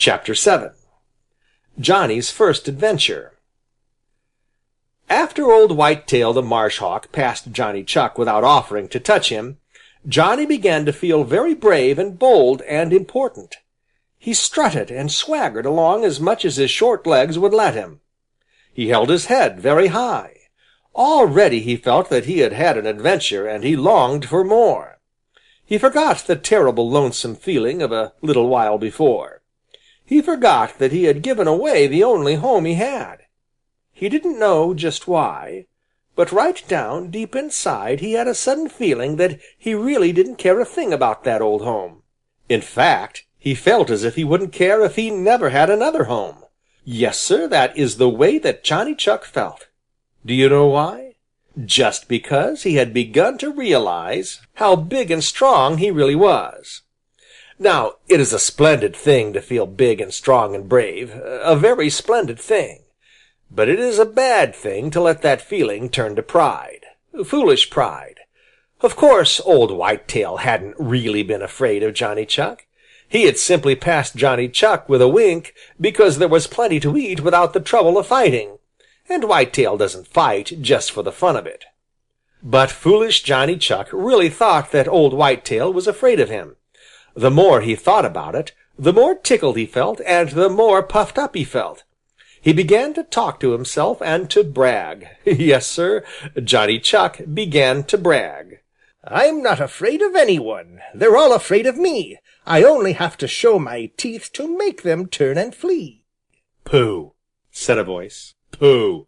CHAPTER VII Johnny's first adventure After old Whitetail the Marsh Hawk passed Johnny Chuck without offering to touch him, Johnny began to feel very brave and bold and important. He strutted and swaggered along as much as his short legs would let him. He held his head very high. Already he felt that he had had an adventure and he longed for more. He forgot the terrible lonesome feeling of a little while before. He forgot that he had given away the only home he had. He didn't know just why, but right down deep inside he had a sudden feeling that he really didn't care a thing about that old home. In fact, he felt as if he wouldn't care if he never had another home. Yes, Sir, that is the way that Johnny Chuck felt. Do you know why? Just because he had begun to realize how big and strong he really was. Now it is a splendid thing to feel big and strong and brave, a very splendid thing. But it is a bad thing to let that feeling turn to pride, foolish pride. Of course old Whitetail hadn't really been afraid of Johnny Chuck. He had simply passed Johnny Chuck with a wink because there was plenty to eat without the trouble of fighting, and Whitetail doesn't fight just for the fun of it. But foolish Johnny Chuck really thought that old Whitetail was afraid of him. The more he thought about it, the more tickled he felt and the more puffed up he felt. He began to talk to himself and to brag. Yes, Sir, Johnny Chuck began to brag. "I'm not afraid of any one. They're all afraid of me. I only have to show my teeth to make them turn and flee." "Pooh!" said a voice. "Pooh!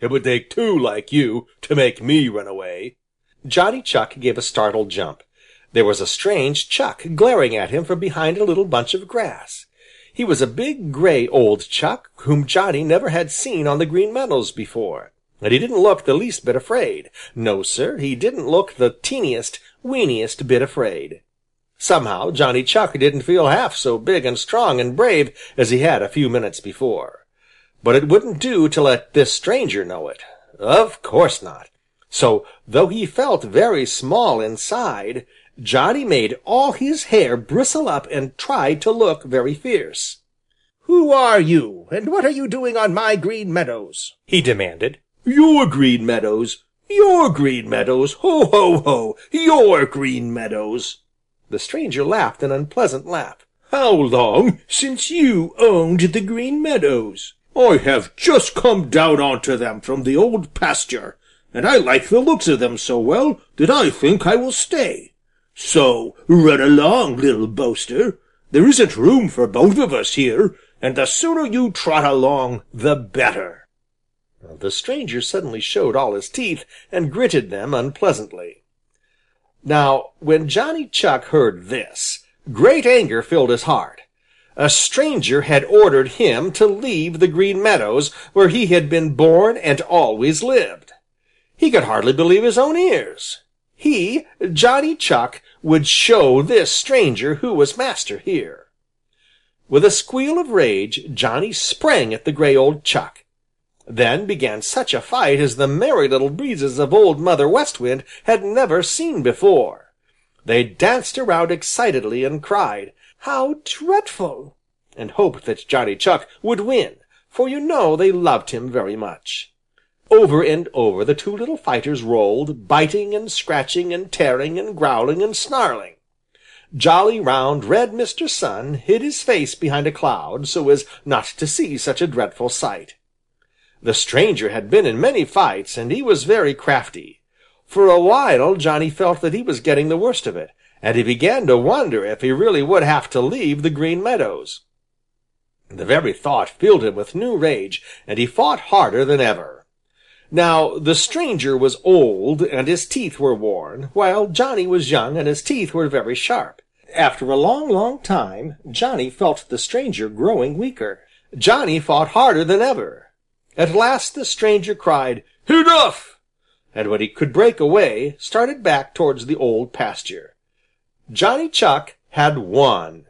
It would take two like you to make me run away." Johnny Chuck gave a startled jump. There was a strange Chuck glaring at him from behind a little bunch of grass. He was a big gray old Chuck whom Johnny never had seen on the Green Meadows before, and he didn't look the least bit afraid. No, Sir, he didn't look the teeniest, weeniest bit afraid. Somehow Johnny Chuck didn't feel half so big and strong and brave as he had a few minutes before. But it wouldn't do to let this stranger know it. Of course not. So though he felt very small inside, Johnny made all his hair bristle up and tried to look very fierce. "Who are you, and what are you doing on my Green Meadows?" he demanded. "Your Green Meadows! Your Green Meadows! Ho, ho, ho! Your Green Meadows!" The stranger laughed an unpleasant laugh. "How long since you owned the Green Meadows?" "I have just come down onto them from the Old Pasture, and I like the looks of them so well that I think I will stay. So run along, little boaster. There isn't room for both of us here, and the sooner you trot along the better." The stranger suddenly showed all his teeth and gritted them unpleasantly. Now when Johnny Chuck heard this, great anger filled his heart. A stranger had ordered him to leave the Green Meadows where he had been born and always lived. He could hardly believe his own ears. He, Johnny Chuck, would show this stranger who was master here. With a squeal of rage, Johnny sprang at the gray old Chuck. Then began such a fight as the Merry Little Breezes of Old Mother West Wind had never seen before. They danced around excitedly and cried, "How dreadful!" and hoped that Johnny Chuck would win, for you know they loved him very much. Over and over the two little fighters rolled, biting and scratching and tearing and growling and snarling. Jolly, round, red Mr. Sun hid his face behind a cloud so as not to see such a dreadful sight. The stranger had been in many fights, and he was very crafty. For a while Johnny felt that he was getting the worst of it, and he began to wonder if he really would have to leave the Green Meadows. The very thought filled him with new rage, and he fought harder than ever. Now the stranger was old and his teeth were worn, while Johnny was young and his teeth were very sharp. After a long, long time, Johnny felt the stranger growing weaker. Johnny fought harder than ever. At last the stranger cried, "Enough!" and when he could break away, started back towards the Old Pasture. Johnny Chuck had won.